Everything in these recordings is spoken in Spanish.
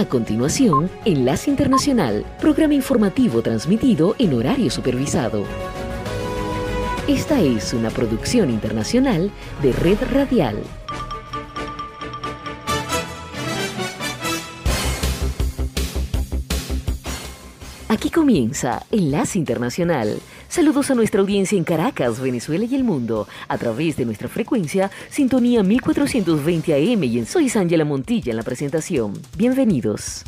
A continuación, Enlace Internacional, programa informativo transmitido en horario supervisado. Esta es una producción internacional de Red Radial. Aquí comienza Enlace Internacional. Saludos a nuestra audiencia en Caracas, Venezuela y el mundo, a través de nuestra frecuencia Sintonía 1420 AM y en Soy Ángela Montilla en la presentación. Bienvenidos.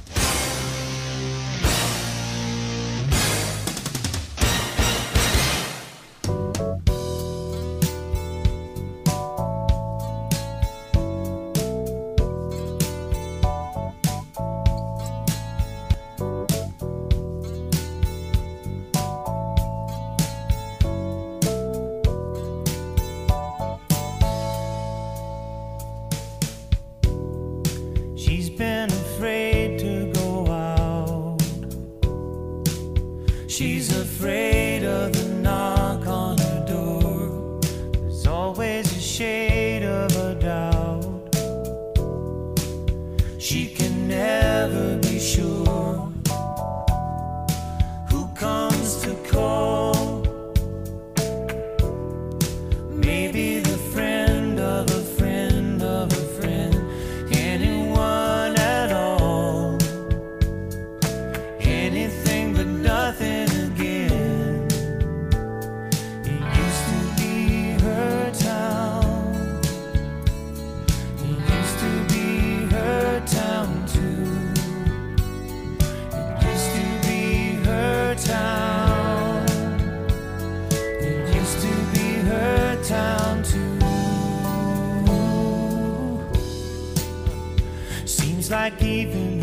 I gave you.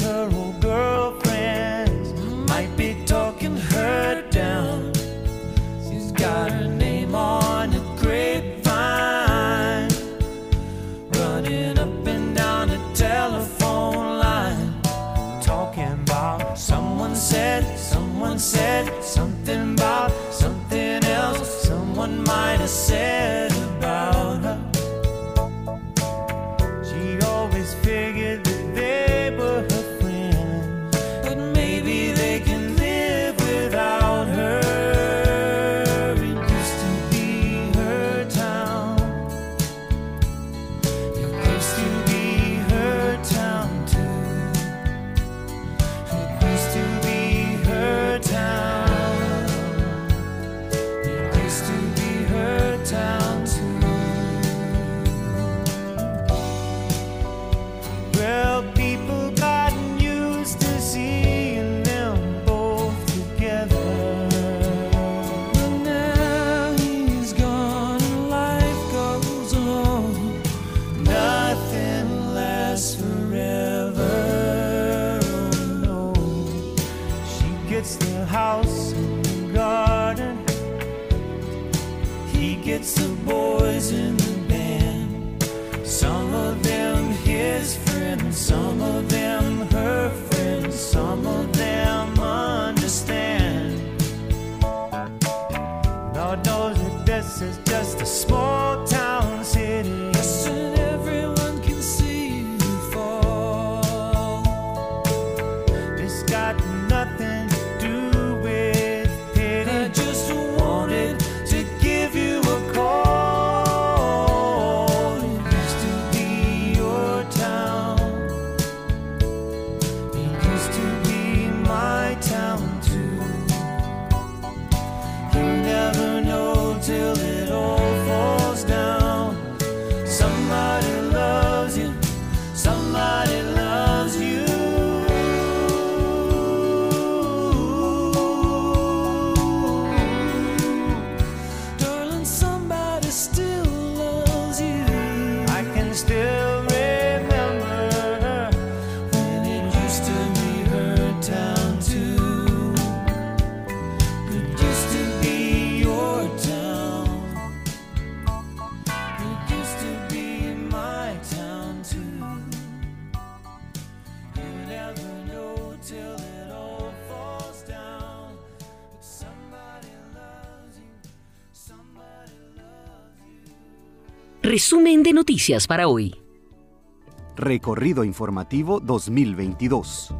Resumen de noticias para hoy. Recorrido Informativo 2022.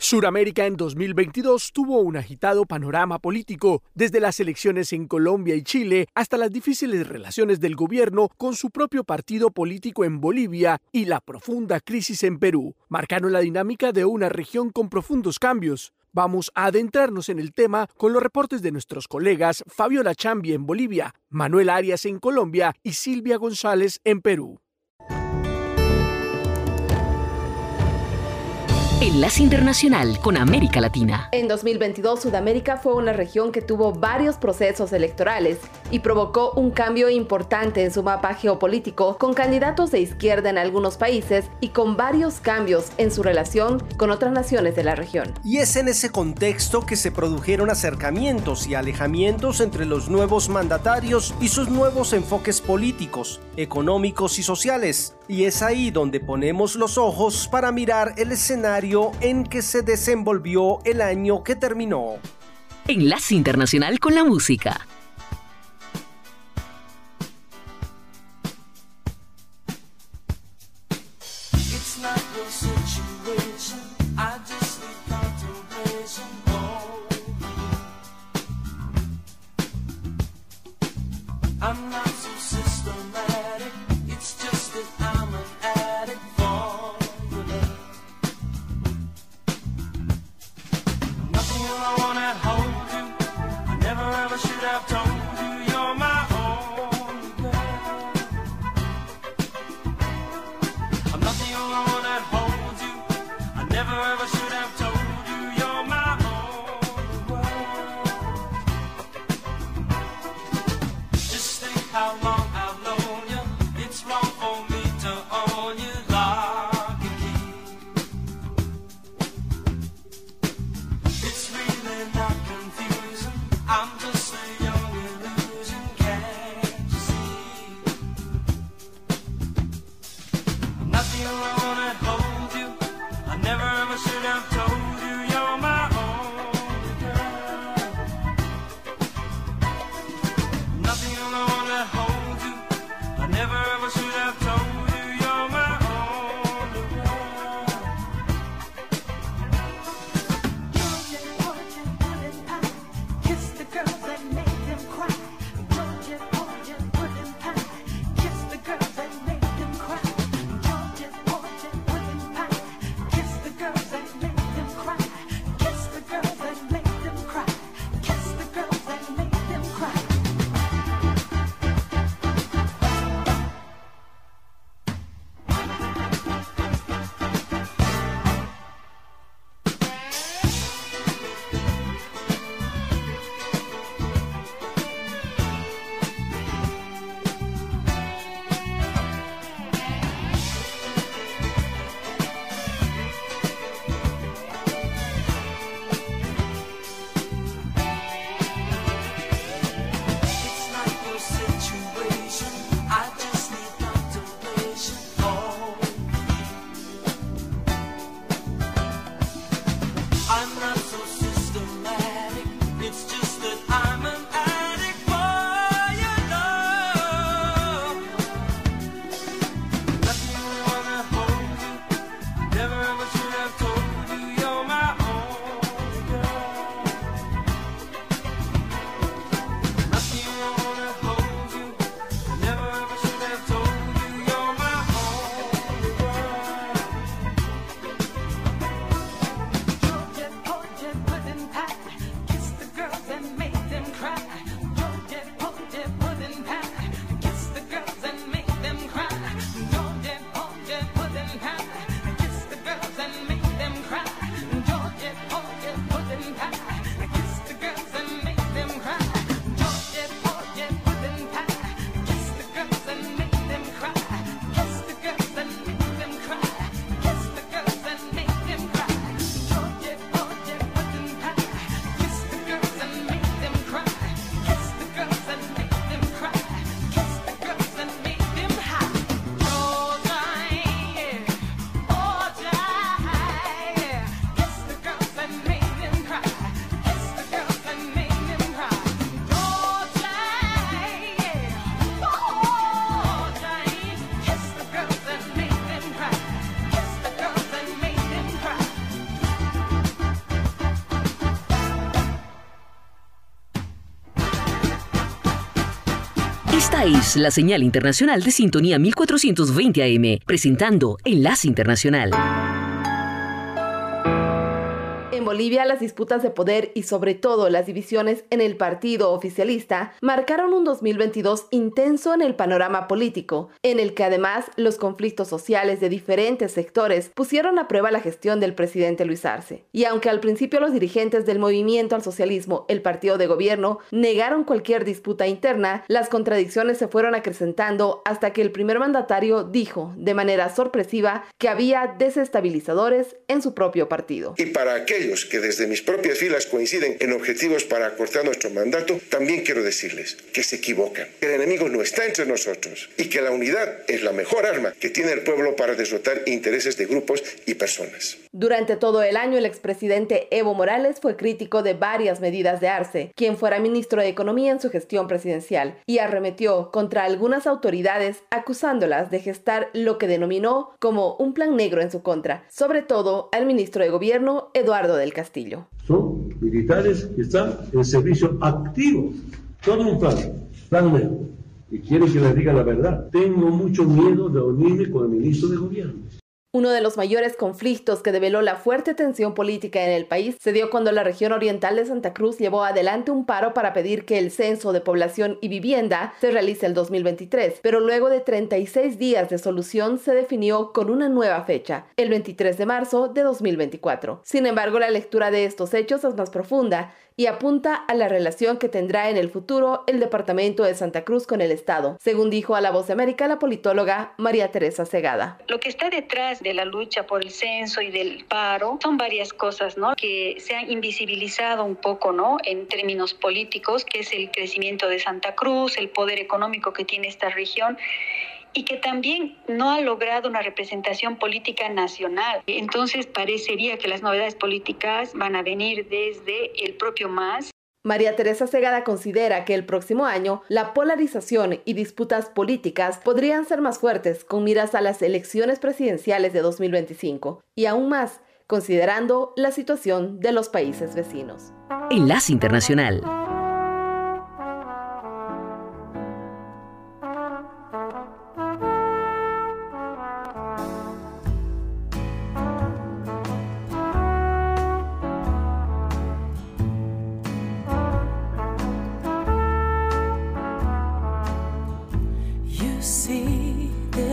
Suramérica en 2022 tuvo un agitado panorama político, desde las elecciones en Colombia y Chile hasta las difíciles relaciones del gobierno con su propio partido político en Bolivia y la profunda crisis en Perú. Marcaron la dinámica de una región con profundos cambios. Vamos a adentrarnos en el tema con los reportes de nuestros colegas Fabiola Chambi en Bolivia, Manuel Arias en Colombia y Silvia González en Perú. Enlace Internacional con América Latina. En 2022, Sudamérica fue una región que tuvo varios procesos electorales y provocó un cambio importante en su mapa geopolítico, con candidatos de izquierda en algunos países y con varios cambios en su relación con otras naciones de la región. Y es en ese contexto que se produjeron acercamientos y alejamientos entre los nuevos mandatarios y sus nuevos enfoques políticos, económicos y sociales. Y es ahí donde ponemos los ojos para mirar el escenario en que se desenvolvió el año que terminó. Enlace Internacional con la Música. La señal internacional de sintonía 1420 AM, presentando Enlace Internacional. Bolivia, las disputas de poder y sobre todo las divisiones en el partido oficialista marcaron un 2022 intenso en el panorama político, en el que además los conflictos sociales de diferentes sectores pusieron a prueba la gestión del presidente Luis Arce. Y aunque al principio los dirigentes del movimiento al socialismo, el partido de gobierno, negaron cualquier disputa interna, las contradicciones se fueron acrecentando hasta que el primer mandatario dijo de manera sorpresiva que había desestabilizadores en su propio partido. Y para aquellos que desde mis propias filas coinciden en objetivos para acortar nuestro mandato, también quiero decirles que se equivocan, el enemigo no está entre nosotros y que la unidad es la mejor arma que tiene el pueblo para derrotar intereses de grupos y personas. Durante todo el año, el expresidente Evo Morales fue crítico de varias medidas de Arce, quien fuera ministro de Economía en su gestión presidencial, y arremetió contra algunas autoridades acusándolas de gestar lo que denominó como un plan negro en su contra, sobre todo al ministro de Gobierno Eduardo Castillo. Son militares que están en servicio activo. Todo un plan, plan negro. Y quiere que les diga la verdad. Tengo mucho miedo de unirme con el ministro de Gobierno. Uno de los mayores conflictos que develó la fuerte tensión política en el país se dio cuando la región oriental de Santa Cruz llevó adelante un paro para pedir que el censo de población y vivienda se realice el 2023, pero luego de 36 días de solución se definió con una nueva fecha, el 23 de marzo de 2024. Sin embargo, la lectura de estos hechos es más profunda y apunta a la relación que tendrá en el futuro el departamento de Santa Cruz con el Estado, según dijo a La Voz de América la politóloga María Teresa Segada. Lo que está detrás de la lucha por el censo y del paro son varias cosas, ¿no? Que se han invisibilizado un poco, ¿no? En términos políticos, que es el crecimiento de Santa Cruz, el poder económico que tiene esta región y que también no ha logrado una representación política nacional. Entonces parecería que las novedades políticas van a venir desde el propio MAS. María Teresa Segada considera que el próximo año la polarización y disputas políticas podrían ser más fuertes con miras a las elecciones presidenciales de 2025 y aún más considerando la situación de los países vecinos. Enlace Internacional.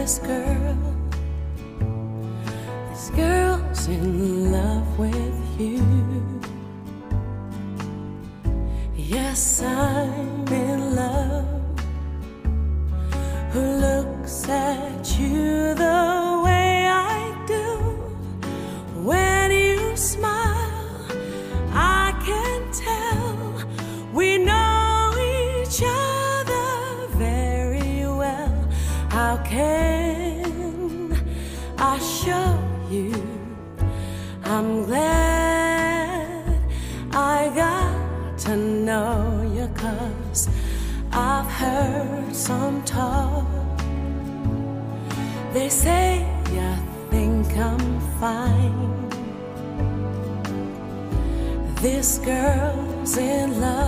this girl. This girl's in love with you. Yes, I'm. Tell me now,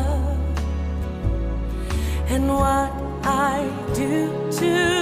is it so?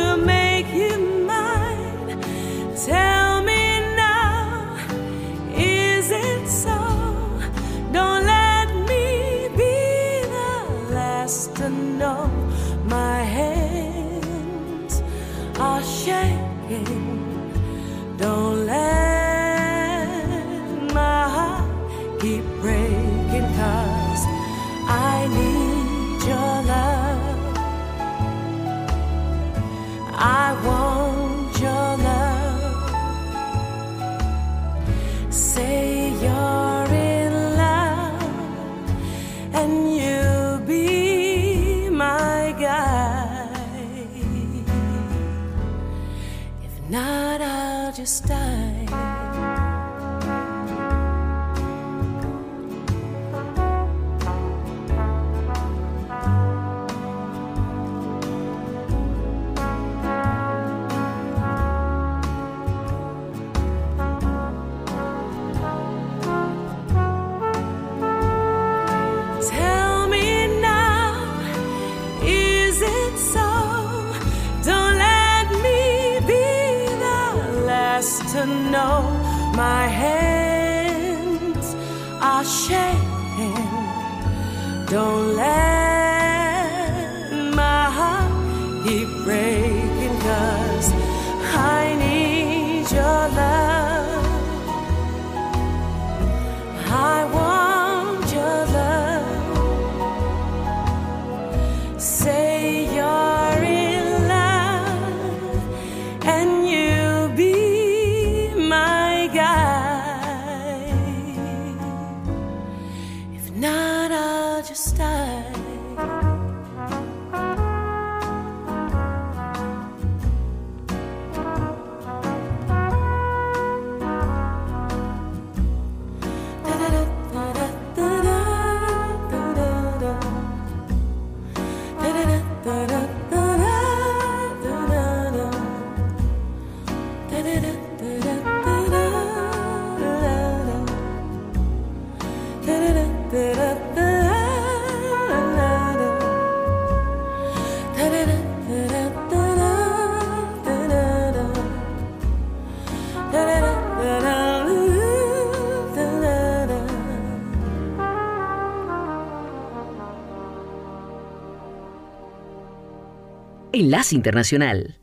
Enlace Internacional.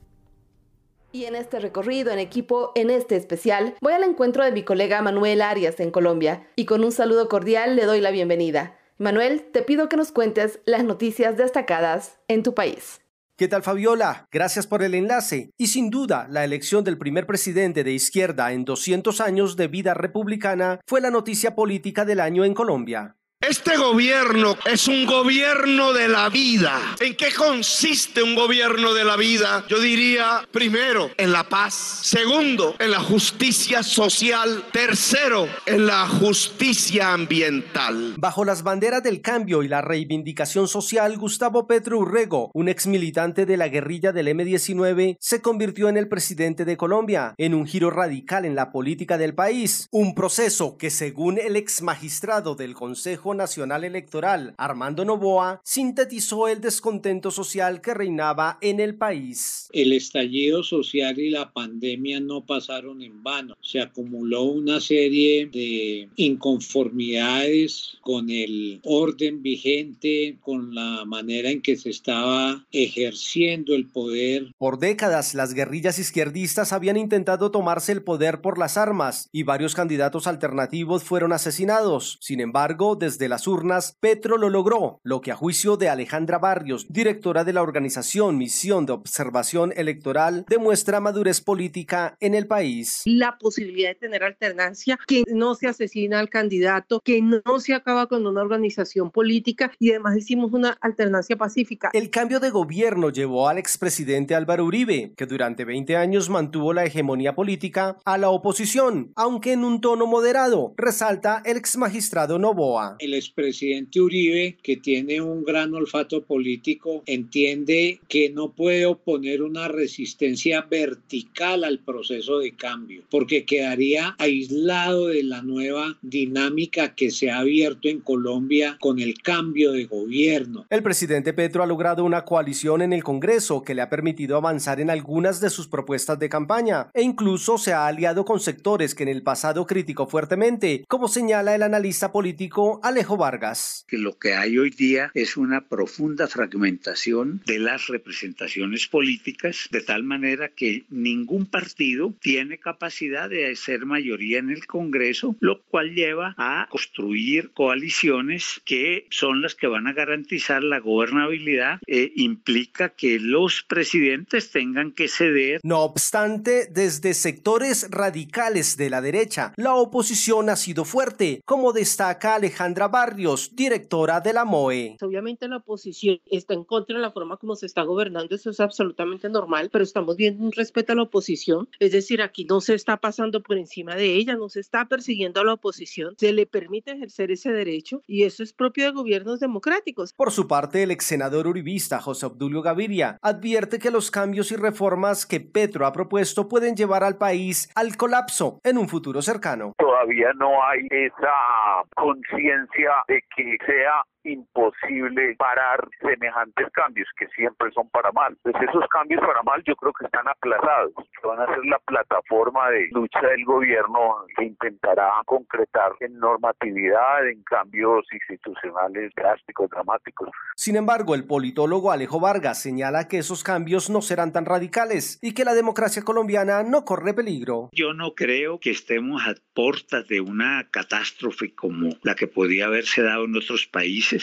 Y en este recorrido en equipo, en este especial, voy al encuentro de mi colega Manuel Arias en Colombia y con un saludo cordial le doy la bienvenida. Manuel, te pido que nos cuentes las noticias destacadas en tu país. ¿Qué tal Fabiola? Gracias por el enlace. Y sin duda, la elección del primer presidente de izquierda en 200 años de vida republicana fue la noticia política del año en Colombia. Este gobierno es un gobierno de la vida. ¿En qué consiste un gobierno de la vida? Yo diría, primero, en la paz. Segundo, en la justicia social. Tercero, en la justicia ambiental. Bajo las banderas del cambio y la reivindicación social, Gustavo Petro Urrego, un ex militante de la guerrilla del M-19, se convirtió en el presidente de Colombia, en un giro radical en la política del país. Un proceso que, según el ex magistrado del Consejo Nacional Electoral, Armando Novoa, sintetizó el descontento social que reinaba en el país. El estallido social y la pandemia no pasaron en vano. Se acumuló una serie de inconformidades con el orden vigente, con la manera en que se estaba ejerciendo el poder. Por décadas, las guerrillas izquierdistas habían intentado tomarse el poder por las armas y varios candidatos alternativos fueron asesinados. Sin embargo, desde las urnas, Petro lo logró, lo que a juicio de Alejandra Barrios, directora de la organización Misión de Observación Electoral, demuestra madurez política en el país. La posibilidad de tener alternancia, que no se asesina al candidato, que no se acaba con una organización política y además hicimos una alternancia pacífica. El cambio de gobierno llevó al expresidente Álvaro Uribe, que durante 20 años mantuvo la hegemonía política, a la oposición, aunque en un tono moderado, resalta el ex magistrado Novoa. El expresidente Uribe, que tiene un gran olfato político, entiende que no puede oponer una resistencia vertical al proceso de cambio, porque quedaría aislado de la nueva dinámica que se ha abierto en Colombia con el cambio de gobierno. El presidente Petro ha logrado una coalición en el Congreso que le ha permitido avanzar en algunas de sus propuestas de campaña e incluso se ha aliado con sectores que en el pasado criticó fuertemente, como señala el analista político Alejo Vargas. Que lo que hay hoy día es una profunda fragmentación de las representaciones políticas, de tal manera que ningún partido tiene capacidad de ser mayoría en el Congreso, lo cual lleva a construir coaliciones que son las que van a garantizar la gobernabilidad e implica que los presidentes tengan que ceder. No obstante, desde sectores radicales de la derecha, la oposición ha sido fuerte, como destaca Alejandra Barrios, directora de la MOE. Obviamente la oposición está en contra de la forma como se está gobernando, eso es absolutamente normal, pero estamos viendo un respeto a la oposición, es decir, aquí no se está pasando por encima de ella, no se está persiguiendo a la oposición, se le permite ejercer ese derecho y eso es propio de gobiernos democráticos. Por su parte, el ex senador uribista José Obdulio Gaviria advierte que los cambios y reformas que Petro ha propuesto pueden llevar al país al colapso en un futuro cercano. Todavía no hay esa conciencia Mattia Vecchi, se ha imposible parar semejantes cambios que siempre son para mal. Pues esos cambios para mal yo creo que están aplazados, que van a ser la plataforma de lucha del gobierno que intentará concretar en normatividad, en cambios institucionales drásticos, dramáticos. Sin embargo, el politólogo Alejo Vargas señala que esos cambios no serán tan radicales y que la democracia colombiana no corre peligro. Yo no creo que estemos a puertas de una catástrofe como la que podía haberse dado en otros países.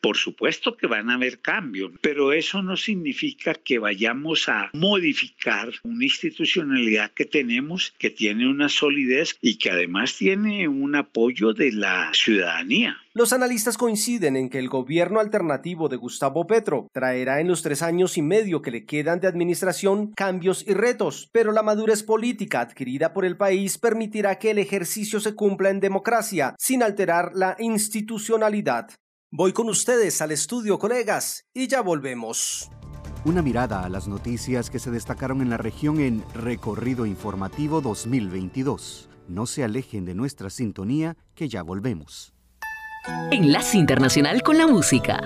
Por supuesto que van a haber cambios, pero eso no significa que vayamos a modificar una institucionalidad que tenemos, que tiene una solidez y que además tiene un apoyo de la ciudadanía. Los analistas coinciden en que el gobierno alternativo de Gustavo Petro traerá en los tres años y medio que le quedan de administración cambios y retos, pero la madurez política adquirida por el país permitirá que el ejercicio se cumpla en democracia sin alterar la institucionalidad. Voy con ustedes al estudio, colegas, y ya volvemos. Una mirada a las noticias que se destacaron en la región en Recorrido Informativo 2022. No se alejen de nuestra sintonía, que ya volvemos. Enlace Internacional con la Música.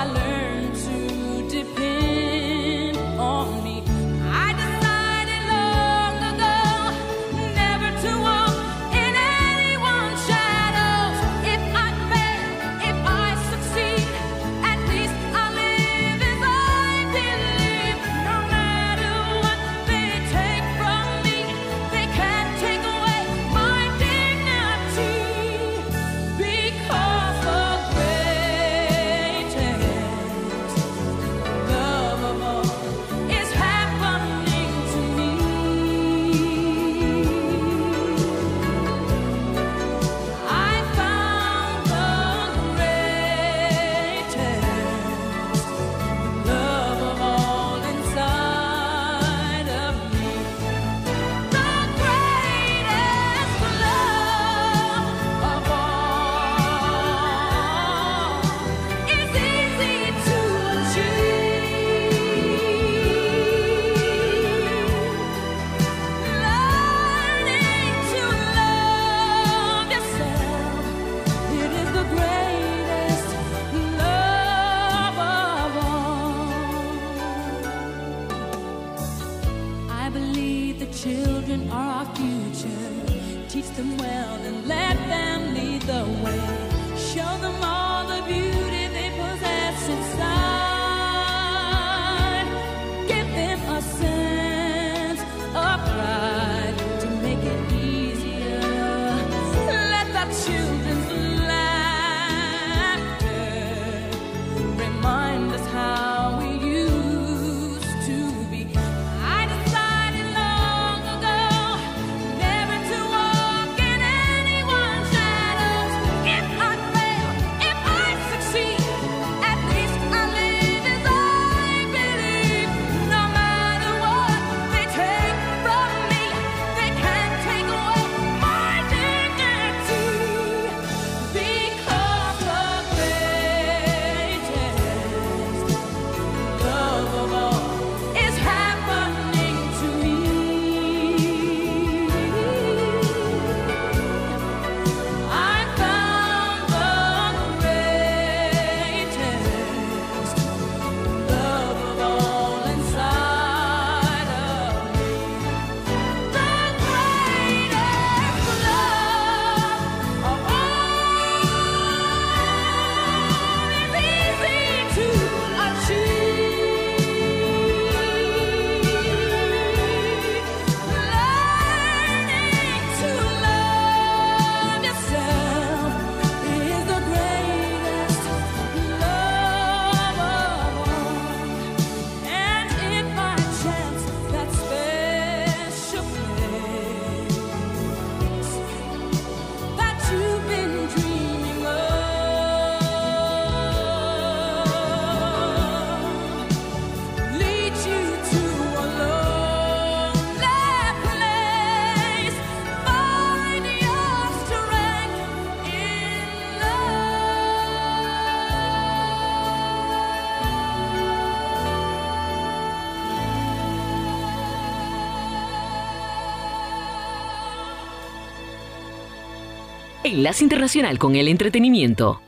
I learned Enlace Internacional con el Entretenimiento.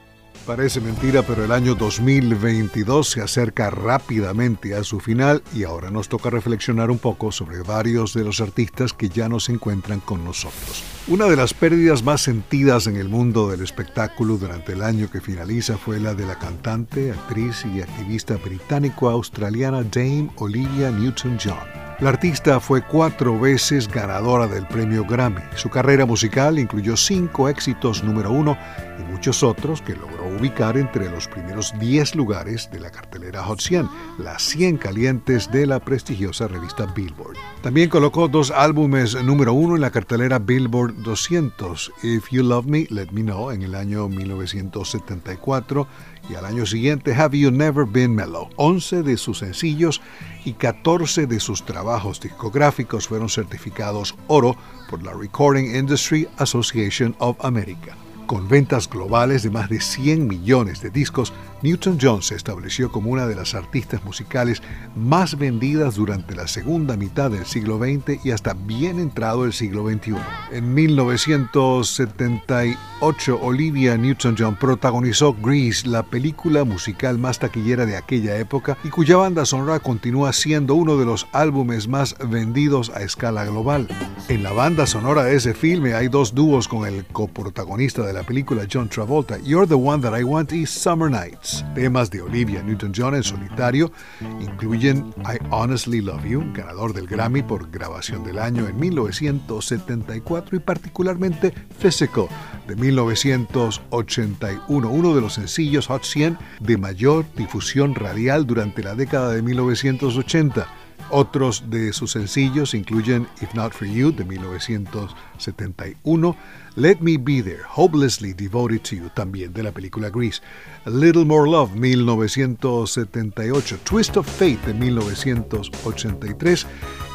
Parece mentira, pero el año 2022 se acerca rápidamente a su final y ahora nos toca reflexionar un poco sobre varios de los artistas que ya no se encuentran con nosotros. Una de las pérdidas más sentidas en el mundo del espectáculo durante el año que finaliza fue la de la cantante, actriz y activista británico-australiana Dame Olivia Newton-John. La artista fue cuatro veces ganadora del premio Grammy. Su carrera musical incluyó cinco éxitos número uno y muchos otros que logró ubicar entre los primeros 10 lugares de la cartelera Hot 100, las 100 calientes de la prestigiosa revista Billboard. También colocó dos álbumes número uno en la cartelera Billboard 200, If You Love Me, Let Me Know, en el año 1974 y al año siguiente Have You Never Been Mellow. 11 de sus sencillos y 14 de sus trabajos discográficos fueron certificados oro por la Recording Industry Association of America. Con ventas globales de más de 100 millones de discos, Newton-John se estableció como una de las artistas musicales más vendidas durante la segunda mitad del siglo XX y hasta bien entrado el siglo XXI. En 1978, Olivia Newton-John protagonizó Grease, la película musical más taquillera de aquella época y cuya banda sonora continúa siendo uno de los álbumes más vendidos a escala global. En la banda sonora de ese filme hay dos dúos con el coprotagonista de la película John Travolta, You're the One That I Want y Summer Nights. Temas de Olivia Newton-John en solitario incluyen I Honestly Love You, ganador del Grammy por grabación del año en 1974 y particularmente Physical de 1981, uno de los sencillos Hot 100 de mayor difusión radial durante la década de 1980. Otros de sus sencillos incluyen If Not For You de 1971, Let Me Be There, Hopelessly Devoted to You, también de la película Grease, A Little More Love 1978, Twist of Fate de 1983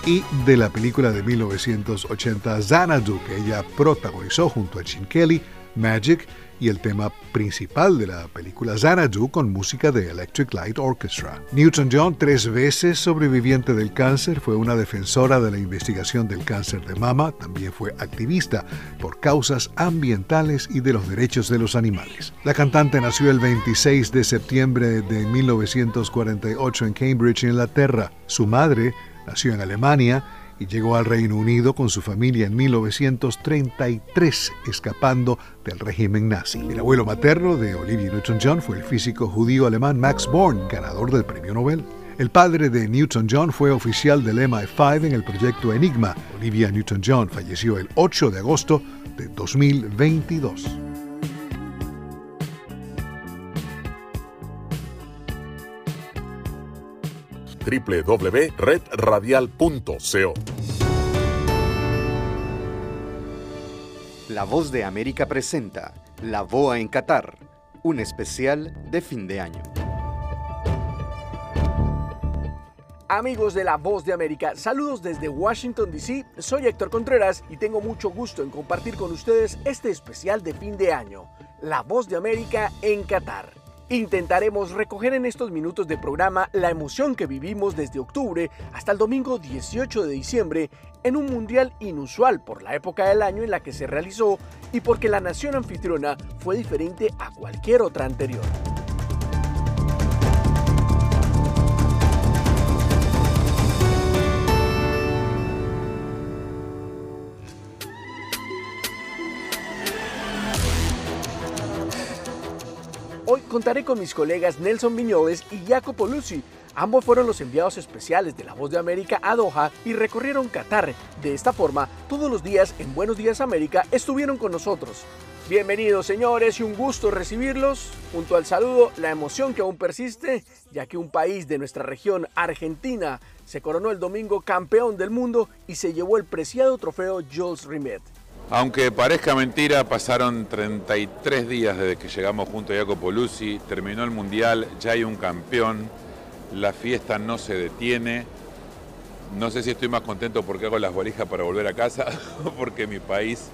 y de la película de 1980 Xanadu que ella protagonizó junto a Gene Kelly, Magic y el tema principal de la película Xanadu con música de Electric Light Orchestra. Newton-John, tres veces sobreviviente del cáncer, fue una defensora de la investigación del cáncer de mama, también fue activista por causas ambientales y de los derechos de los animales. La cantante nació el 26 de septiembre de 1948 en Cambridge, Inglaterra. Su madre nació en Alemania y llegó al Reino Unido con su familia en 1933, escapando del régimen nazi. El abuelo materno de Olivia Newton-John fue el físico judío alemán Max Born, ganador del premio Nobel. El padre de Newton-John fue oficial del MI5 en el proyecto Enigma. Olivia Newton-John falleció el 8 de agosto de 2022. www.redradial.co. La Voz de América presenta La Boa en Qatar, un especial de fin de año. Amigos de La Voz de América, saludos desde Washington, D.C. Soy Héctor Contreras y tengo mucho gusto en compartir con ustedes este especial de fin de año, La Voz de América en Qatar. Intentaremos recoger en estos minutos de programa la emoción que vivimos desde octubre hasta el domingo 18 de diciembre en un mundial inusual por la época del año en la que se realizó y porque la nación anfitriona fue diferente a cualquier otra anterior. Contaré con mis colegas Nelson Viñoles y Jacopo Luzzi. Ambos fueron los enviados especiales de La Voz de América a Doha y recorrieron Qatar. De esta forma, todos los días en Buenos Días América estuvieron con nosotros. Bienvenidos señores y un gusto recibirlos. Junto al saludo, la emoción que aún persiste, ya que un país de nuestra región, Argentina, se coronó el domingo campeón del mundo y se llevó el preciado trofeo Jules Rimet. Aunque parezca mentira, pasaron 33 días desde que llegamos junto a Jacopo Luzzi, terminó el Mundial, ya hay un campeón, la fiesta no se detiene. No sé si estoy más contento porque hago las valijas para volver a casa o porque mi país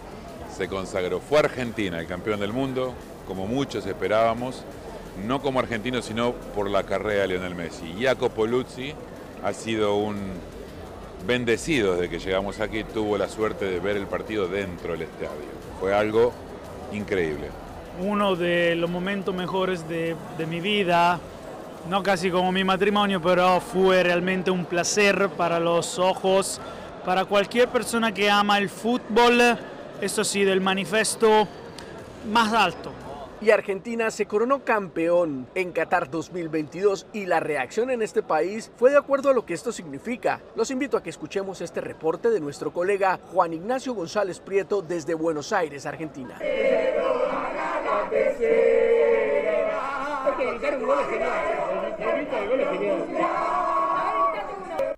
se consagró. Fue Argentina el campeón del mundo, como muchos esperábamos, no como argentino, sino por la carrera de Lionel Messi. Jacopo Luzzi ha sido un bendecido desde que llegamos aquí, tuvo la suerte de ver el partido dentro del estadio. Fue algo increíble. Uno de los momentos mejores de, de mi vida, no casi como mi matrimonio, pero fue realmente un placer para los ojos, para cualquier persona que ama el fútbol, eso sí, del manifiesto más alto. Y Argentina se coronó campeón en Qatar 2022 y la reacción en este país fue de acuerdo a lo que esto significa. Los invito a que escuchemos este reporte de nuestro colega Juan Ignacio González Prieto desde Buenos Aires, Argentina.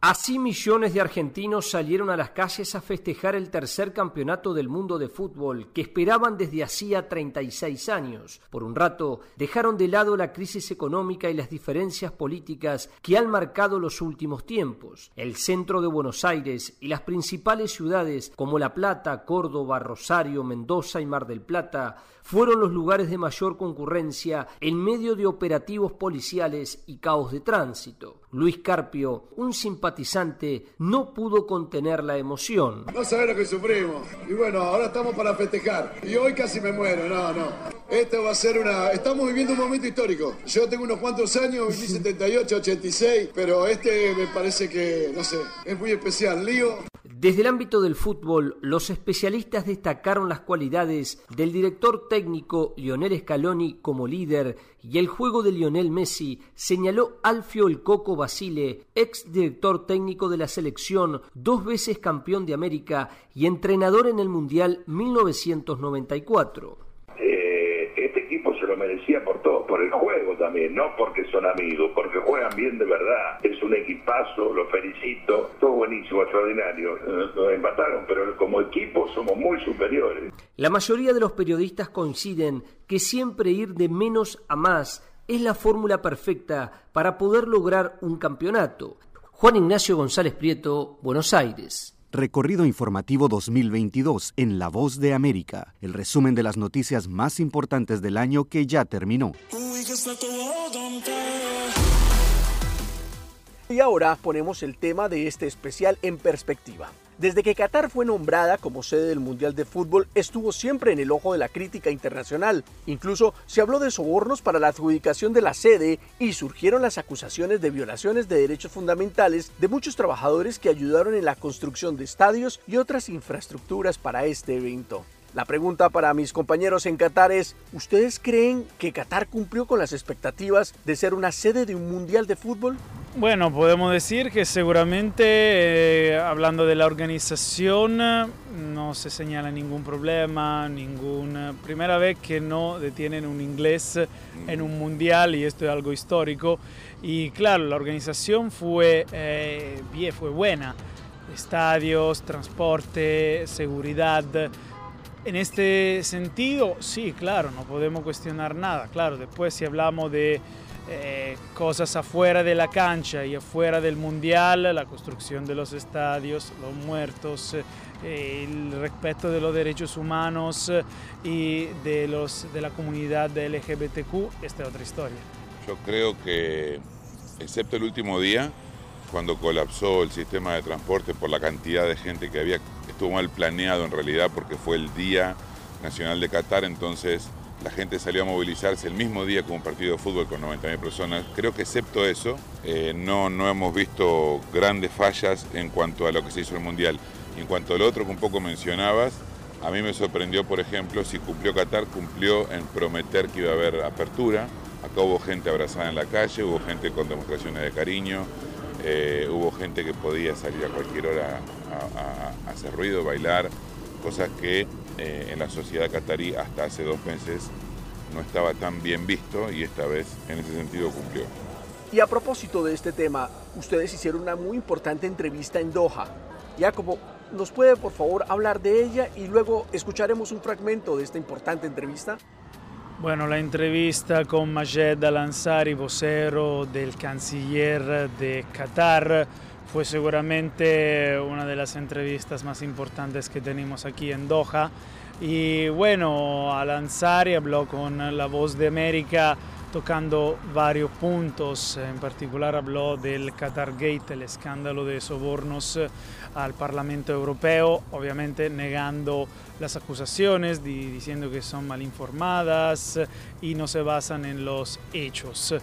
Así millones de argentinos salieron a las calles a festejar el tercer campeonato del mundo de fútbol que esperaban desde hacía 36 años. Por un rato dejaron de lado la crisis económica y las diferencias políticas que han marcado los últimos tiempos. El centro de Buenos Aires y las principales ciudades como La Plata, Córdoba, Rosario, Mendoza y Mar del Plata fueron los lugares de mayor concurrencia en medio de operativos policiales y caos de tránsito. Luis Carpio, un simpatizante, no pudo contener la emoción. No sabés lo que sufrimos. Y bueno, ahora estamos para festejar. Y hoy casi me muero, no, no. Esto va a ser una... Estamos viviendo un momento histórico. Yo tengo unos cuantos años, viví 78, 86, pero este me parece que, no sé, es muy especial. Lío. Desde el ámbito del fútbol, los especialistas destacaron las cualidades del director técnico Lionel Scaloni como líder y el juego de Lionel Messi, señaló Alfio El Coco Basile, ex director técnico de la selección, dos veces campeón de América y entrenador en el Mundial 1994 este equipo se merecía por todo, por el juego también, no porque son amigos, porque juegan bien de verdad. Es un equipazo, lo felicito, todo buenísimo, extraordinario. Nos empataron, pero como equipo somos muy superiores. La mayoría de los periodistas coinciden que siempre ir de menos a más es la fórmula perfecta para poder lograr un campeonato. Juan Ignacio González Prieto, Buenos Aires. Recorrido informativo 2022 en La Voz de América, el resumen de las noticias más importantes del año que ya terminó. Y ahora ponemos el tema de este especial en perspectiva. Desde que Qatar fue nombrada como sede del Mundial de Fútbol, estuvo siempre en el ojo de la crítica internacional. Incluso se habló de sobornos para la adjudicación de la sede y surgieron las acusaciones de violaciones de derechos fundamentales de muchos trabajadores que ayudaron en la construcción de estadios y otras infraestructuras para este evento. La pregunta para mis compañeros en Qatar es, ¿ustedes creen que Qatar cumplió con las expectativas de ser una sede de un Mundial de Fútbol? Bueno, podemos decir que seguramente, eh, hablando de la organización, no se señala ningún problema, ninguna primera vez que no detienen un inglés en un mundial y esto es algo histórico. Y claro, la organización fue, eh, bien, fue buena. Estadios, transporte, seguridad. En este sentido, sí, claro, no podemos cuestionar nada. Claro, después si hablamos de eh, cosas afuera de la cancha y afuera del mundial, la construcción de los estadios, los muertos, eh, el respeto de los derechos humanos eh, y de, los, de la comunidad de LGBTQ, esta es otra historia. Yo creo que, excepto el último día, cuando colapsó el sistema de transporte por la cantidad de gente que había, estuvo mal planeado en realidad porque fue el Día Nacional de Qatar, entonces la gente salió a movilizarse el mismo día con un partido de fútbol con 90.000 personas. Creo que excepto eso, eh, no, no hemos visto grandes fallas en cuanto a lo que se hizo el Mundial. En cuanto a lo otro que un poco mencionabas, a mí me sorprendió, por ejemplo, si cumplió Qatar, cumplió en prometer que iba a haber apertura. Acá hubo gente abrazada en la calle, hubo gente con demostraciones de cariño, eh, hubo gente que podía salir a cualquier hora a, hacer ruido, bailar, cosas que eh, en la sociedad catarí hasta hace dos meses no estaba tan bien visto y esta vez en ese sentido cumplió. Y a propósito de este tema, ustedes hicieron una muy importante entrevista en Doha. Jacobo, ¿nos puede por favor hablar de ella y luego escucharemos un fragmento de esta importante entrevista? Bueno, la entrevista con Majed Al-Ansari, vocero del canciller de Qatar, fue seguramente una de las entrevistas más importantes que tenemos aquí en Doha. Y bueno, Al-Ansari habló con La Voz de América tocando varios puntos, en particular habló del Qatar Gate, el escándalo de sobornos al Parlamento Europeo, obviamente negando las acusaciones, diciendo que son mal informadas y no se basan en los hechos.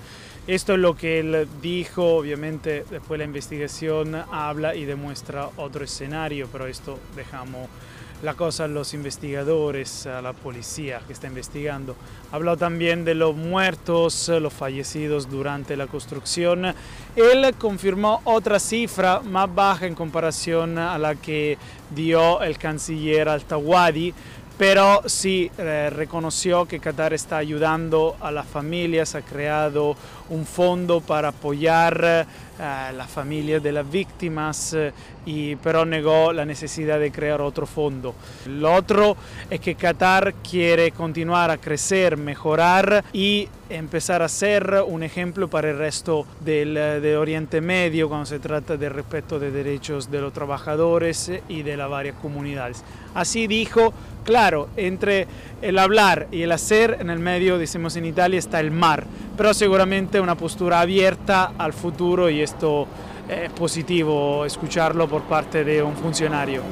Esto es lo que él dijo, obviamente después la investigación habla y demuestra otro escenario, pero esto dejamos la cosa a los investigadores, a la policía que está investigando. Habló también de los muertos, los fallecidos durante la construcción. Él confirmó otra cifra más baja en comparación a la que dio el canciller Altawadi, pero sí eh, reconoció que Qatar está ayudando a las familias, ha creado un fondo para apoyar eh, a las familias de las víctimas, eh, y, pero negó la necesidad de crear otro fondo. Lo otro es que Qatar quiere continuar a crecer, mejorar y empezar a ser un ejemplo para el resto del de Oriente Medio cuando se trata del respeto de derechos de los trabajadores y de las varias comunidades. Así dijo, claro, entre el hablar y el hacer en el medio, decimos en Italia, está el mar, pero seguramente una postura abierta al futuro y esto es positivo escucharlo por parte de un funcionario.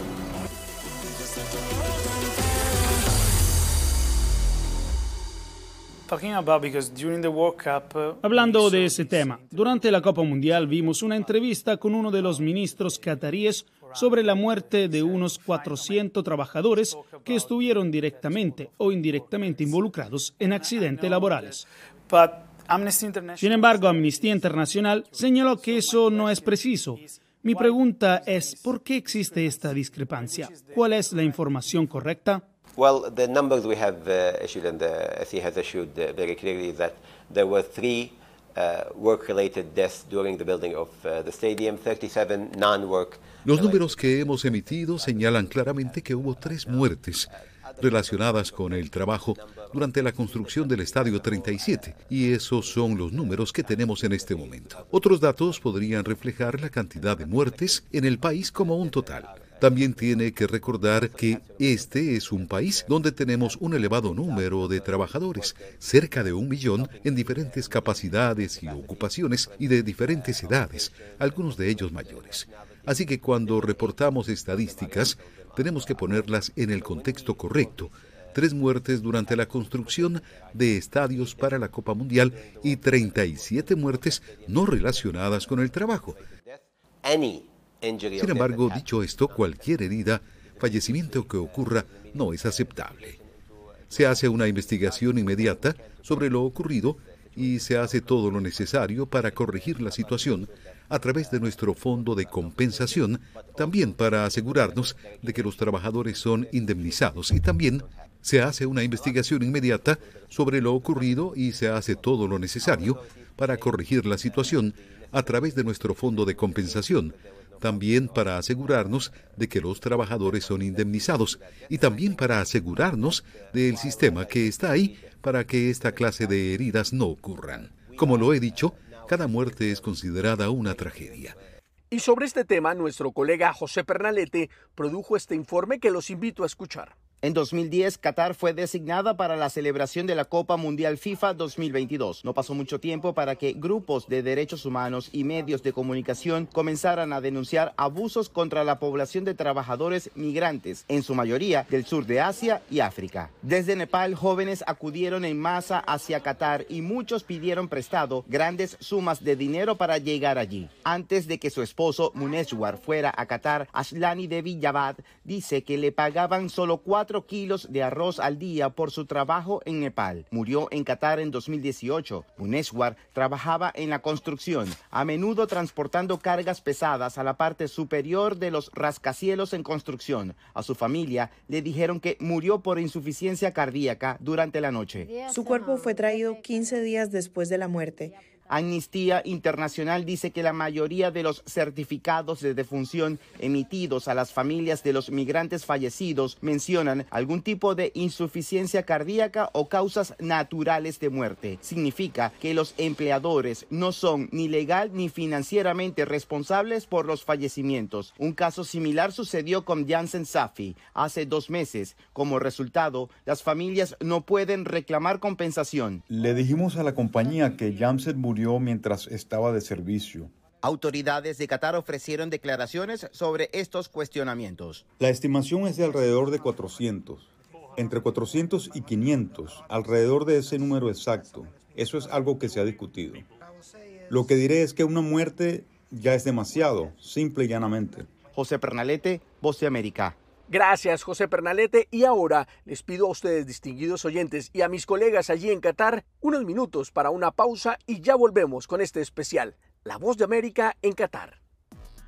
Hablando de ese tema, durante la Copa Mundial vimos una entrevista con uno de los ministros cataríes sobre la muerte de unos 400 trabajadores que estuvieron directamente o indirectamente involucrados en accidentes laborales. Sin embargo, Amnistía Internacional señaló que eso no es preciso. Mi pregunta es, ¿por qué existe esta discrepancia? ¿Cuál es la información correcta? Well, the numbers we have uh, issued and the SE has issued uh, very clearly that there were three uh, work-related deaths during the building of uh, the stadium, 37 non-work. Los números que hemos emitido señalan claramente que hubo tres muertes relacionadas con el trabajo durante la construcción del Estadio 37, y esos son los números que tenemos en este momento. Otros datos podrían reflejar la cantidad de muertes en el país como un total. También tiene que recordar que este es un país donde tenemos un elevado número de trabajadores, cerca de un millón en diferentes capacidades y ocupaciones y de diferentes edades, algunos de ellos mayores. Así que cuando reportamos estadísticas, tenemos que ponerlas en el contexto correcto. Tres muertes durante la construcción de estadios para la Copa Mundial y 37 muertes no relacionadas con el trabajo. Sin embargo, dicho esto, cualquier herida, fallecimiento que ocurra no es aceptable. Se hace una investigación inmediata sobre lo ocurrido y se hace todo lo necesario para corregir la situación a través de nuestro fondo de compensación, también para asegurarnos de que los trabajadores son indemnizados y también se hace una investigación inmediata sobre lo ocurrido y se hace todo lo necesario para corregir la situación a través de nuestro fondo de compensación, también para asegurarnos de que los trabajadores son indemnizados y también para asegurarnos del sistema que está ahí para que esta clase de heridas no ocurran. Como lo he dicho, cada muerte es considerada una tragedia. Y sobre este tema, nuestro colega José Pernalete produjo este informe que los invito a escuchar. En 2010, Qatar fue designada para la celebración de la Copa Mundial FIFA 2022. No pasó mucho tiempo para que grupos de derechos humanos y medios de comunicación comenzaran a denunciar abusos contra la población de trabajadores migrantes, en su mayoría del sur de Asia y África. Desde Nepal, jóvenes acudieron en masa hacia Qatar y muchos pidieron prestado grandes sumas de dinero para llegar allí. Antes de que su esposo Muneshwar fuera a Qatar, Ashlani Devi Javad dice que le pagaban solo cuatro kilos de arroz al día por su trabajo en Nepal. Murió en Qatar en 2018. Muneshwar trabajaba en la construcción, a menudo transportando cargas pesadas a la parte superior de los rascacielos en construcción. A su familia le dijeron que murió por insuficiencia cardíaca durante la noche. Su cuerpo fue traído 15 días después de la muerte. Amnistía Internacional dice que la mayoría de los certificados de defunción emitidos a las familias de los migrantes fallecidos mencionan algún tipo de insuficiencia cardíaca o causas naturales de muerte. Significa que los empleadores no son ni legal ni financieramente responsables por los fallecimientos. Un caso similar sucedió con Janssen Safi hace dos meses. Como resultado, las familias no pueden reclamar compensación. Le dijimos a la compañía que Janssen murió mientras estaba de servicio. Autoridades de Qatar ofrecieron declaraciones sobre estos cuestionamientos. La estimación es de alrededor de 400, entre 400 y 500, alrededor de ese número exacto. Eso es algo que se ha discutido. Lo que diré es que una muerte ya es demasiado, simple y llanamente. José Pernalete, Voz de América. Gracias, José Pernalete. Y ahora les pido a ustedes, distinguidos oyentes, y a mis colegas allí en Qatar, unos minutos para una pausa y ya volvemos con este especial, La Voz de América en Qatar.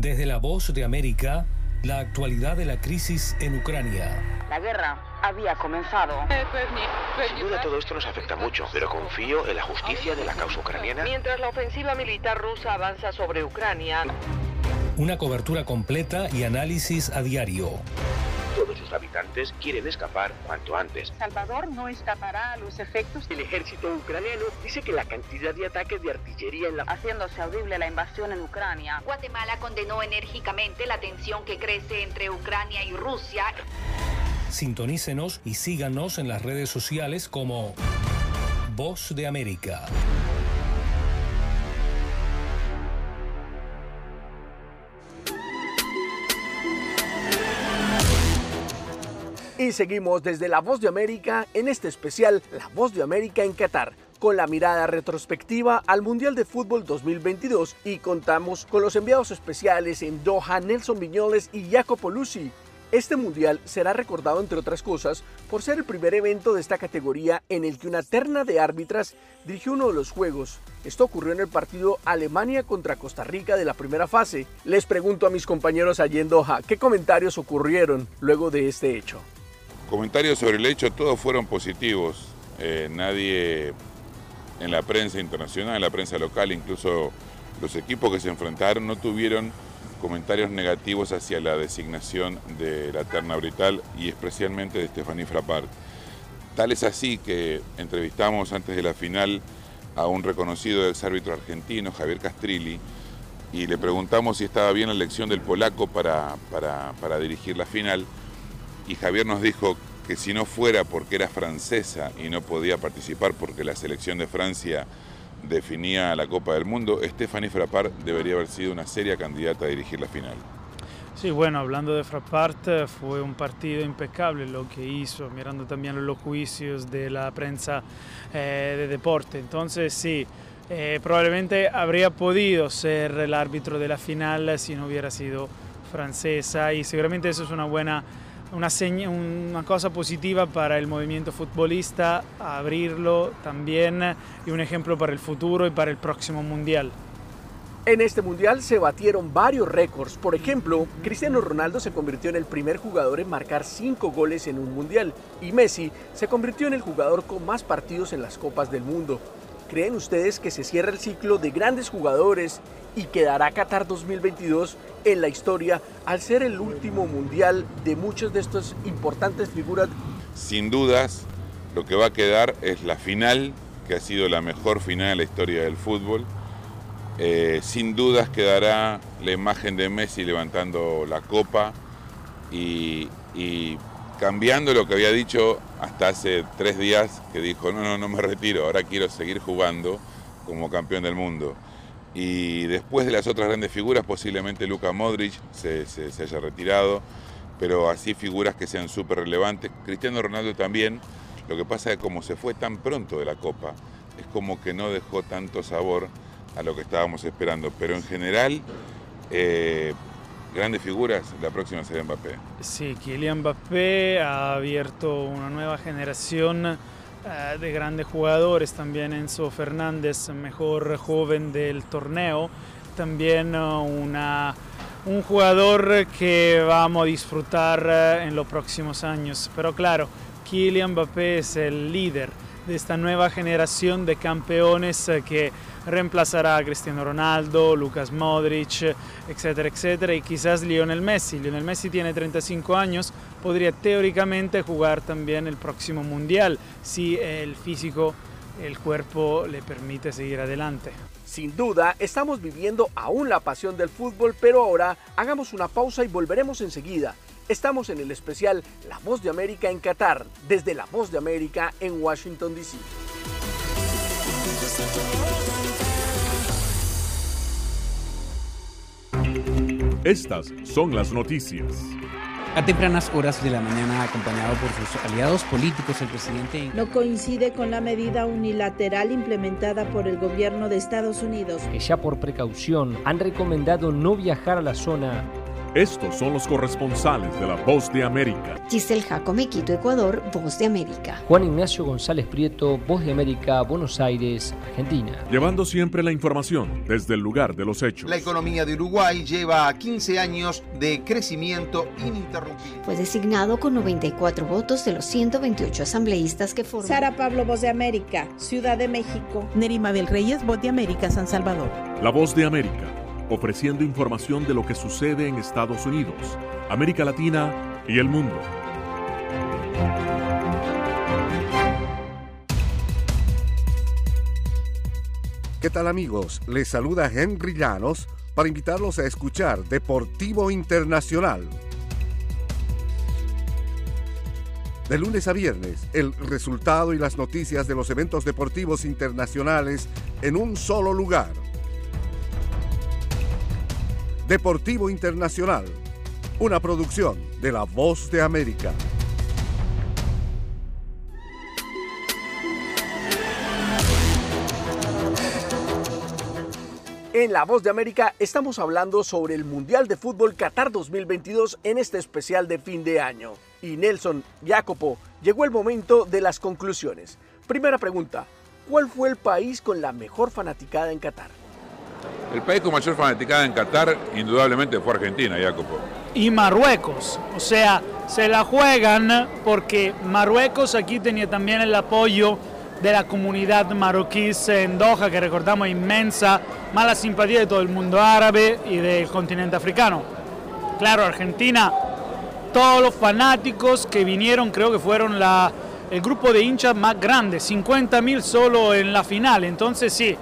Desde la voz de América, la actualidad de la crisis en Ucrania. La guerra había comenzado. Sin duda todo esto nos afecta mucho, pero confío en la justicia de la causa ucraniana. Mientras la ofensiva militar rusa avanza sobre Ucrania. Una cobertura completa y análisis a diario. Sus habitantes quieren escapar cuanto antes. Salvador no escapará a los efectos. El ejército ucraniano dice que la cantidad de ataques de artillería en la... Haciéndose audible la invasión en Ucrania. Guatemala condenó enérgicamente la tensión que crece entre Ucrania y Rusia. Sintonícenos y síganos en las redes sociales como Voz de América. Y seguimos desde La Voz de América en este especial La Voz de América en Qatar, con la mirada retrospectiva al Mundial de Fútbol 2022 y contamos con los enviados especiales en Doha, Nelson Viñoles y Jacopo Lucy. Este mundial será recordado, entre otras cosas, por ser el primer evento de esta categoría en el que una terna de árbitras dirigió uno de los juegos. Esto ocurrió en el partido Alemania contra Costa Rica de la primera fase. Les pregunto a mis compañeros allí en Doha, ¿qué comentarios ocurrieron luego de este hecho? Comentarios sobre el hecho, todos fueron positivos. Eh, nadie en la prensa internacional, en la prensa local, incluso los equipos que se enfrentaron no tuvieron comentarios negativos hacia la designación de la terna brital y especialmente de Stephanie Frappart. Tal es así que entrevistamos antes de la final a un reconocido exárbitro argentino, Javier Castrilli, y le preguntamos si estaba bien la elección del polaco para dirigir la final y Javier nos dijo que si no fuera porque era francesa y no podía participar porque la selección de Francia definía la Copa del Mundo, Stephanie Frappart debería haber sido una seria candidata a dirigir la final. Sí, bueno, hablando de Frappart, fue un partido impecable lo que hizo, mirando también los juicios de la prensa eh, de deporte. Entonces, sí, eh, probablemente habría podido ser el árbitro de la final si no hubiera sido francesa y seguramente eso es una buena una, cosa positiva para el movimiento futbolista, abrirlo también y un ejemplo para el futuro y para el próximo mundial. En este mundial se batieron varios récords. Por ejemplo, Cristiano Ronaldo se convirtió en el primer jugador en marcar cinco goles en un mundial y Messi se convirtió en el jugador con más partidos en las Copas del Mundo. ¿Creen ustedes que se cierra el ciclo de grandes jugadores y quedará Qatar 2022 en la historia al ser el último mundial de muchas de estas importantes figuras? Sin dudas, lo que va a quedar es la final, que ha sido la mejor final en la historia del fútbol. Eh, sin dudas quedará la imagen de Messi levantando la copa y cambiando lo que había dicho hasta hace tres días, que dijo, no, no, no me retiro, ahora quiero seguir jugando como campeón del mundo. Y después de las otras grandes figuras, posiblemente Luka Modric se, se, haya retirado, pero así figuras que sean súper relevantes. Cristiano Ronaldo también. Lo que pasa es que como se fue tan pronto de la Copa, es como que no dejó tanto sabor a lo que estábamos esperando. Pero en general, eh, grandes figuras, la próxima será Mbappé. Sí, Kylian Mbappé ha abierto una nueva generación eh, de grandes jugadores, también Enzo Fernández, mejor joven del torneo, también eh, una, un jugador que vamos a disfrutar eh, en los próximos años. Pero claro, Kylian Mbappé es el líder de esta nueva generación de campeones que reemplazará a Cristiano Ronaldo, Lucas Modric, etcétera, etcétera, y quizás Lionel Messi. Lionel Messi tiene 35 años, podría teóricamente jugar también el próximo Mundial si el físico, el cuerpo le permite seguir adelante. Sin duda, estamos viviendo aún la pasión del fútbol, pero ahora hagamos una pausa y volveremos enseguida. Estamos en el especial La Voz de América en Qatar, desde La Voz de América en Washington, D.C. Estas son las noticias. A tempranas horas de la mañana, acompañado por sus aliados políticos, el presidente... No coincide con la medida unilateral implementada por el gobierno de Estados Unidos. Que ya por precaución han recomendado no viajar a la zona estos son los corresponsales de La Voz de América. Giselle Jacome, Quito, Ecuador, Voz de América. Juan Ignacio González Prieto, Voz de América, Buenos Aires, Argentina. Llevando siempre la información desde el lugar de los hechos. La economía de Uruguay lleva 15 años de crecimiento ininterrumpido. Fue designado con 94 votos de los 128 asambleístas que forman. Sara Pablo, Voz de América, Ciudad de México. Nerima del Reyes, Voz de América, San Salvador. La Voz de América ofreciendo información de lo que sucede en Estados Unidos, América Latina y el mundo. ¿Qué tal amigos? Les saluda Henry Llanos para invitarlos a escuchar Deportivo Internacional. De lunes a viernes, el resultado y las noticias de los eventos deportivos internacionales en un solo lugar Deportivo Internacional, una producción de La Voz de América. En La Voz de América estamos hablando sobre el Mundial de Fútbol Qatar 2022 en este especial de fin de año. Y Nelson, Jacopo, llegó el momento de las conclusiones. Primera pregunta, ¿cuál fue el país con la mejor fanaticada en Qatar? El país con mayor fanaticada en Qatar indudablemente fue Argentina, Jacopo. Y Marruecos, o sea, se la juegan porque Marruecos aquí tenía también el apoyo de la comunidad marroquí en Doha, que recordamos inmensa, mala simpatía de todo el mundo árabe y del continente africano. Claro, Argentina, todos los fanáticos que vinieron, creo que fueron la, el grupo de hinchas más grande, 50.000 solo en la final, entonces sí,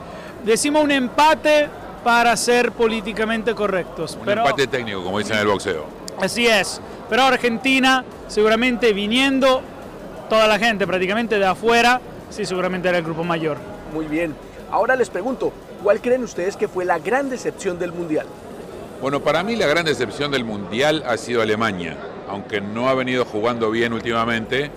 decimos un empate para ser políticamente correctos. Un pero, empate técnico, como dicen en el boxeo. Así es, pero Argentina seguramente viniendo toda la gente prácticamente de afuera, sí, seguramente era el grupo mayor. Muy bien, ahora les pregunto, ¿cuál creen ustedes que fue la gran decepción del Mundial? Bueno, para mí la gran decepción del Mundial ha sido Alemania, aunque no ha venido jugando bien últimamente,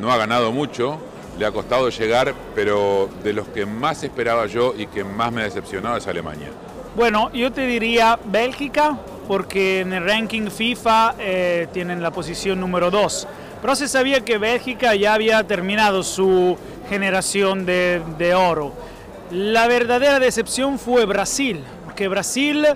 no ha ganado mucho, le ha costado llegar, pero de los que más esperaba yo y que más me ha decepcionado es Alemania. Bueno, yo te diría Bélgica, porque en el ranking FIFA eh, tienen la posición número 2. Pero se sabía que Bélgica ya había terminado su generación de, de oro. La verdadera decepción fue Brasil, porque Brasil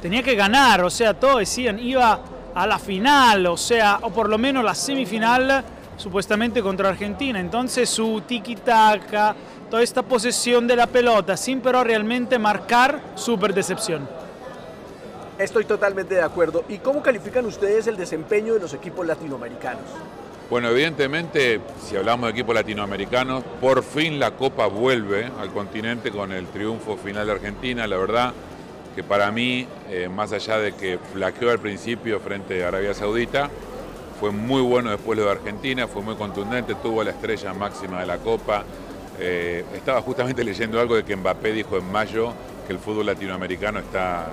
tenía que ganar, o sea, todos decían, iba a la final, o sea, o por lo menos la semifinal supuestamente contra Argentina. Entonces su tiki-taka, toda esta posesión de la pelota, sin pero realmente marcar, súper decepción. Estoy totalmente de acuerdo. ¿Y cómo califican ustedes el desempeño de los equipos latinoamericanos? Bueno, evidentemente, si hablamos de equipos latinoamericanos, por fin la Copa vuelve al continente con el triunfo final de Argentina. La verdad que para mí, eh, más allá de que flaqueó al principio frente a Arabia Saudita, fue muy bueno después lo de Argentina, fue muy contundente, tuvo la estrella máxima de la Copa. Eh, estaba justamente leyendo algo de que Mbappé dijo en mayo que el fútbol latinoamericano está,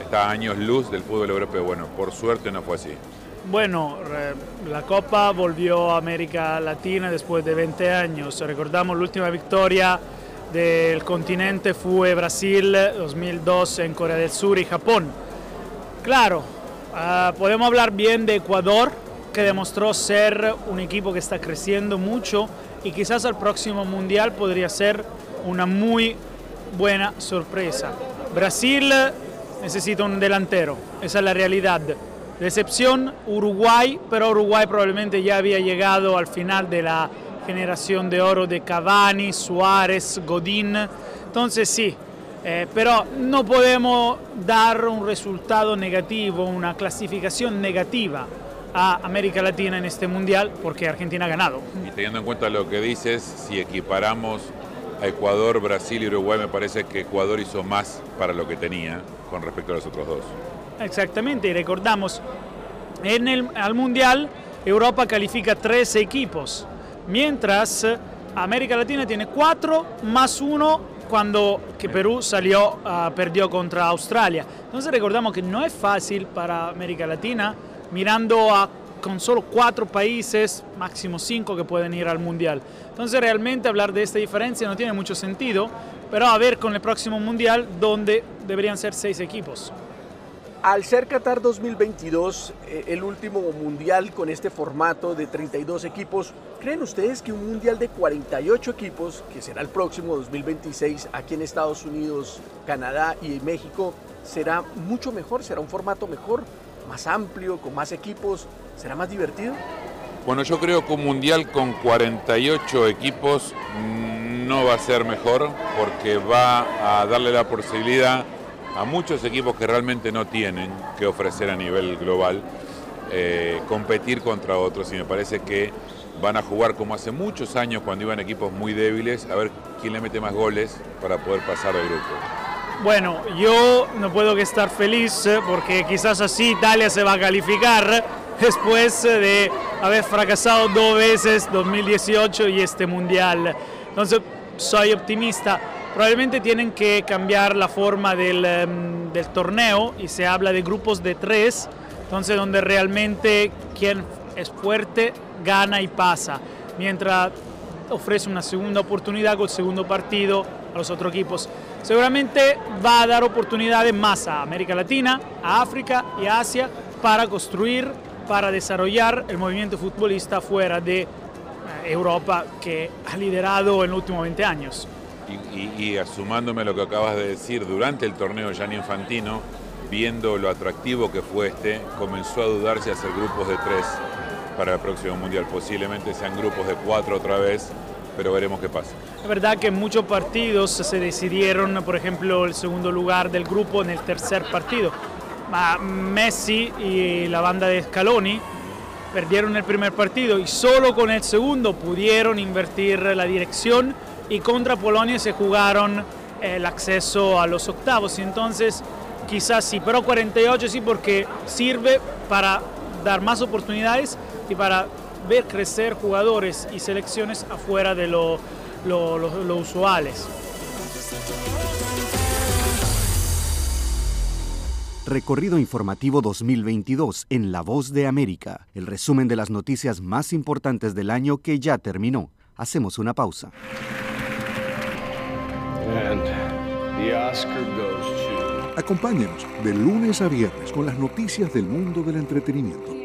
está a años luz del fútbol europeo. Bueno, por suerte no fue así. Bueno, la Copa volvió a América Latina después de 20 años. Recordamos la última victoria del continente fue Brasil 2002 en Corea del Sur y Japón. Claro, uh, podemos hablar bien de Ecuador, que demostró ser un equipo que está creciendo mucho y quizás al próximo mundial podría ser una muy buena sorpresa. Brasil necesita un delantero, esa es la realidad. Decepción Uruguay, pero Uruguay probablemente ya había llegado al final de la generación de oro de Cavani, Suárez, Godín. Entonces sí, eh, pero no podemos dar un resultado negativo, una clasificación negativa a América Latina en este mundial porque Argentina ha ganado. Y teniendo en cuenta lo que dices, si equiparamos a Ecuador, Brasil y Uruguay, me parece que Ecuador hizo más para lo que tenía con respecto a los otros dos. Exactamente, y recordamos, en el al mundial Europa califica tres equipos, mientras América Latina tiene cuatro más uno cuando que Perú salió, uh, perdió contra Australia. Entonces recordamos que no es fácil para América Latina mirando a con solo cuatro países, máximo cinco que pueden ir al Mundial. Entonces realmente hablar de esta diferencia no tiene mucho sentido, pero a ver con el próximo Mundial donde deberían ser seis equipos. Al ser Qatar 2022 eh, el último mundial con este formato de 32 equipos, ¿creen ustedes que un mundial de 48 equipos, que será el próximo 2026 aquí en Estados Unidos, Canadá y México, será mucho mejor? ¿Será un formato mejor, más amplio, con más equipos? ¿Será más divertido? Bueno, yo creo que un mundial con 48 equipos no va a ser mejor porque va a darle la posibilidad a muchos equipos que realmente no tienen que ofrecer a nivel global eh, competir contra otros y me parece que van a jugar como hace muchos años cuando iban equipos muy débiles a ver quién le mete más goles para poder pasar al grupo. Bueno, yo no puedo que estar feliz eh, porque quizás así Italia se va a calificar después eh, de haber fracasado dos veces 2018 y este mundial. Entonces soy optimista probablemente tienen que cambiar la forma del, em, del, torneo y se habla de grupos de tres, entonces donde realmente quien es fuerte gana y pasa, mientras ofrece una segunda oportunidad con el segundo partido a los otros equipos. Seguramente va a dar oportunidades más a América Latina, a África y a Asia para construir, para desarrollar el movimiento futbolista fuera de eh, Europa que ha liderado en los últimos 20 años. Y, y, asumándome lo que acabas de decir, durante el torneo Gianni Infantino, viendo lo atractivo que fue este, comenzó a dudar si hacer grupos de tres para el próximo Mundial. Posiblemente sean grupos de cuatro otra vez, pero veremos qué pasa. Es verdad que muchos partidos se decidieron, por ejemplo, el segundo lugar del grupo en el tercer partido. Messi y la banda de Scaloni perdieron el primer partido y solo con el segundo pudieron invertir la dirección y contra Polonia se jugaron el acceso a los octavos. Y entonces quizás sí, pero 48 sí porque sirve para dar más oportunidades y para ver crecer jugadores y selecciones afuera de lo, lo, lo, lo usuales. Recorrido informativo 2022 en La Voz de América, el resumen de las noticias más importantes del año que ya terminó. Hacemos una pausa. Acompáñenos de lunes a viernes con las noticias del mundo del entretenimiento.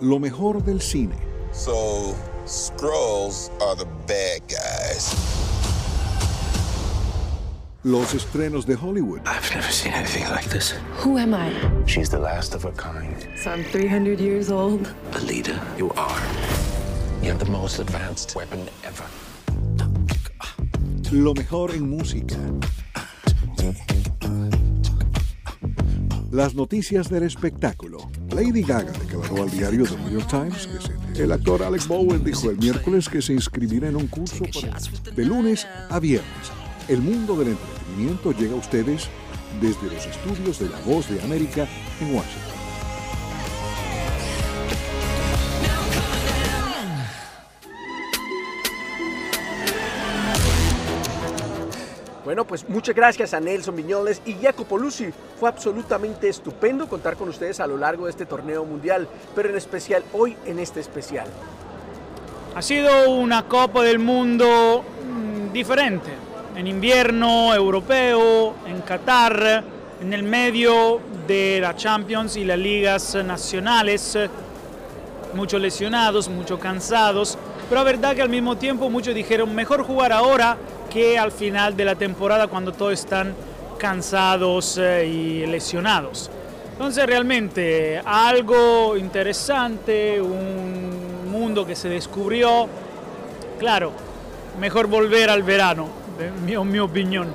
Lo mejor del cine. So, Skrulls are the bad guys. Los estrenos de Hollywood. I've never seen anything like this. Who am I? She's the last of her kind. So I'm 300 years old. A leader, you are. You have the most advanced weapon ever. Lo mejor en música. Las noticias del espectáculo. Lady Gaga declaró al diario The New York Times que se, el actor Alex Bowen dijo el miércoles que se inscribirá en un curso para, de lunes a viernes. El mundo del entretenimiento llega a ustedes desde los estudios de La Voz de América en Washington. Bueno, pues muchas gracias a Nelson Viñoles y Jacopo Luzzi. Fue absolutamente estupendo contar con ustedes a lo largo de este torneo mundial, pero en especial hoy en este especial. Ha sido una Copa del Mundo mm, diferente, en invierno europeo, en Qatar, en el medio de la Champions y las ligas nacionales, muchos lesionados, muchos cansados, pero la verdad que al mismo tiempo muchos dijeron mejor jugar ahora que al final de la temporada cuando todos están cansados eh, y lesionados. Entonces realmente algo interesante, un mundo que se descubrió, claro, mejor volver al verano, en mi, mi opinión.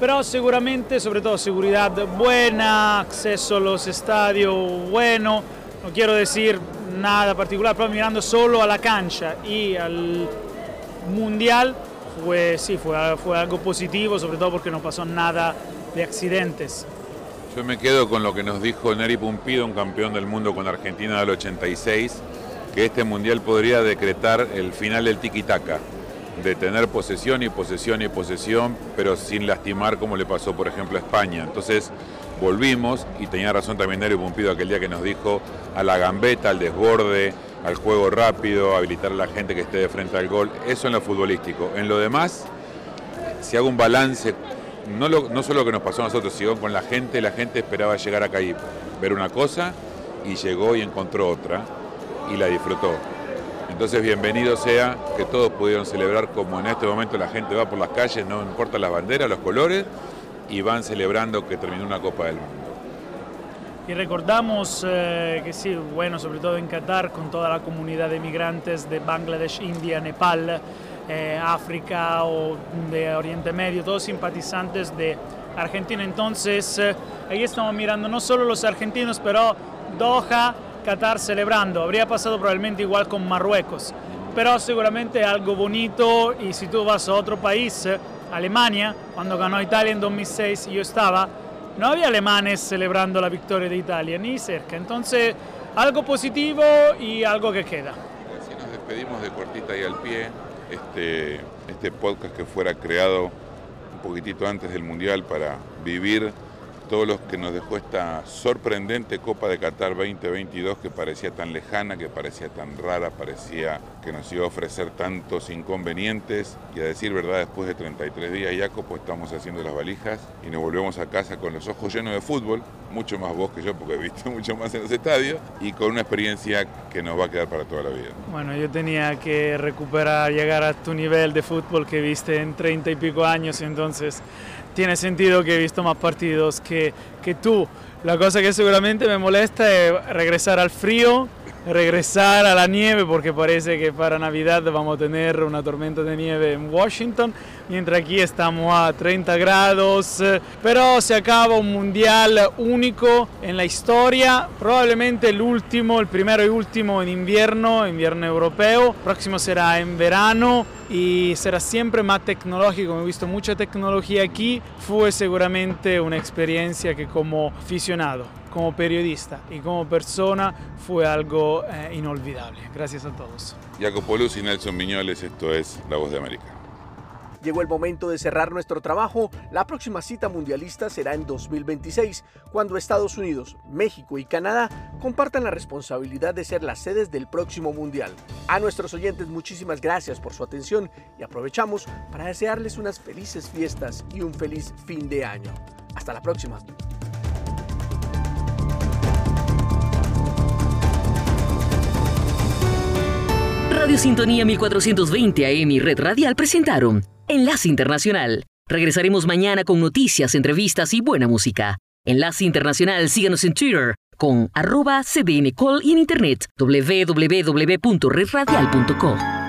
Pero seguramente, sobre todo seguridad buena, acceso a los estadios bueno, no quiero decir nada particular, pero mirando solo a la cancha y al mundial, fue, sí, fue, fue algo positivo, sobre todo porque no pasó nada de accidentes. Yo me quedo con lo que nos dijo Neri Pumpido, un campeón del mundo con Argentina del 86, que este mundial podría decretar el final del tiki-taka, de tener posesión y posesión y posesión, pero sin lastimar como le pasó, por ejemplo, a España. Entonces volvimos, y tenía razón también Neri Pumpido aquel día que nos dijo a la gambeta, al desborde, al juego rápido, habilitar a la gente que esté de frente al gol. Eso en lo futbolístico. En lo demás, si hago un balance, no, no solo lo que nos pasó a nosotros, sino con la gente, la gente esperaba llegar acá y ver una cosa y llegó y encontró otra y la disfrutó. Entonces bienvenido sea que todos pudieron celebrar como en este momento la gente va por las calles, no importa las banderas, los colores, y van celebrando que terminó una Copa del Mundo. Y recordamos eh, que sí, bueno, sobre todo en Qatar, con toda la comunidad de migrantes de Bangladesh, India, Nepal, eh, África o de Oriente Medio, todos simpatizantes de Argentina. Entonces, eh, ahí estamos mirando no solo los argentinos, pero Doha, Qatar celebrando. Habría pasado probablemente igual con Marruecos, pero seguramente algo bonito y si tú vas a otro país, Alemania, cuando ganó Italia en 2006, yo estaba, no había alemanes celebrando la victoria de Italia, ni cerca. Entonces, algo positivo y algo que queda. Si nos despedimos de cortita y al pie, este, este podcast que fuera creado un poquitito antes del Mundial para vivir todo lo que nos dejó esta sorprendente Copa de Qatar 2022 que parecía tan lejana, que parecía tan rara, parecía que nos iba a ofrecer tantos inconvenientes y a decir verdad, después de 33 días, Jacopo, estamos haciendo las valijas y nos volvemos a casa con los ojos llenos de fútbol, mucho más vos que yo porque he visto mucho más en los estadios y con una experiencia que nos va a quedar para toda la vida. Bueno, yo tenía que recuperar, llegar a tu nivel de fútbol que viste en 30 y pico años, entonces tiene sentido que he visto más partidos que, que tú. La cosa que seguramente me molesta es regresar al frío, regresar a la nieve, porque parece que para Navidad vamos a tener una tormenta de nieve en Washington, mientras aquí estamos a 30 grados, pero se acaba un mundial único en la historia, probablemente el último, el primero y último en invierno, invierno europeo, próximo será en verano y será siempre más tecnológico. He visto mucha tecnología aquí. Fue seguramente una experiencia que como aficionado, como periodista y como persona fue algo eh, inolvidable. Gracias a todos. Jacopo Luz y Nelson Miñoles, esto es La Voz de América. Llegó el momento de cerrar nuestro trabajo. La próxima cita mundialista será en 2026, cuando Estados Unidos, México y Canadá compartan la responsabilidad de ser las sedes del próximo mundial. A nuestros oyentes muchísimas gracias por su atención y aprovechamos para desearles unas felices fiestas y un feliz fin de año. Hasta la próxima. Radio Sintonía 1420 AM y Red Radial presentaron Enlace Internacional. Regresaremos mañana con noticias, entrevistas y buena música. Enlace Internacional, síganos en Twitter con arroba cdncall y en internet www.redradial.co.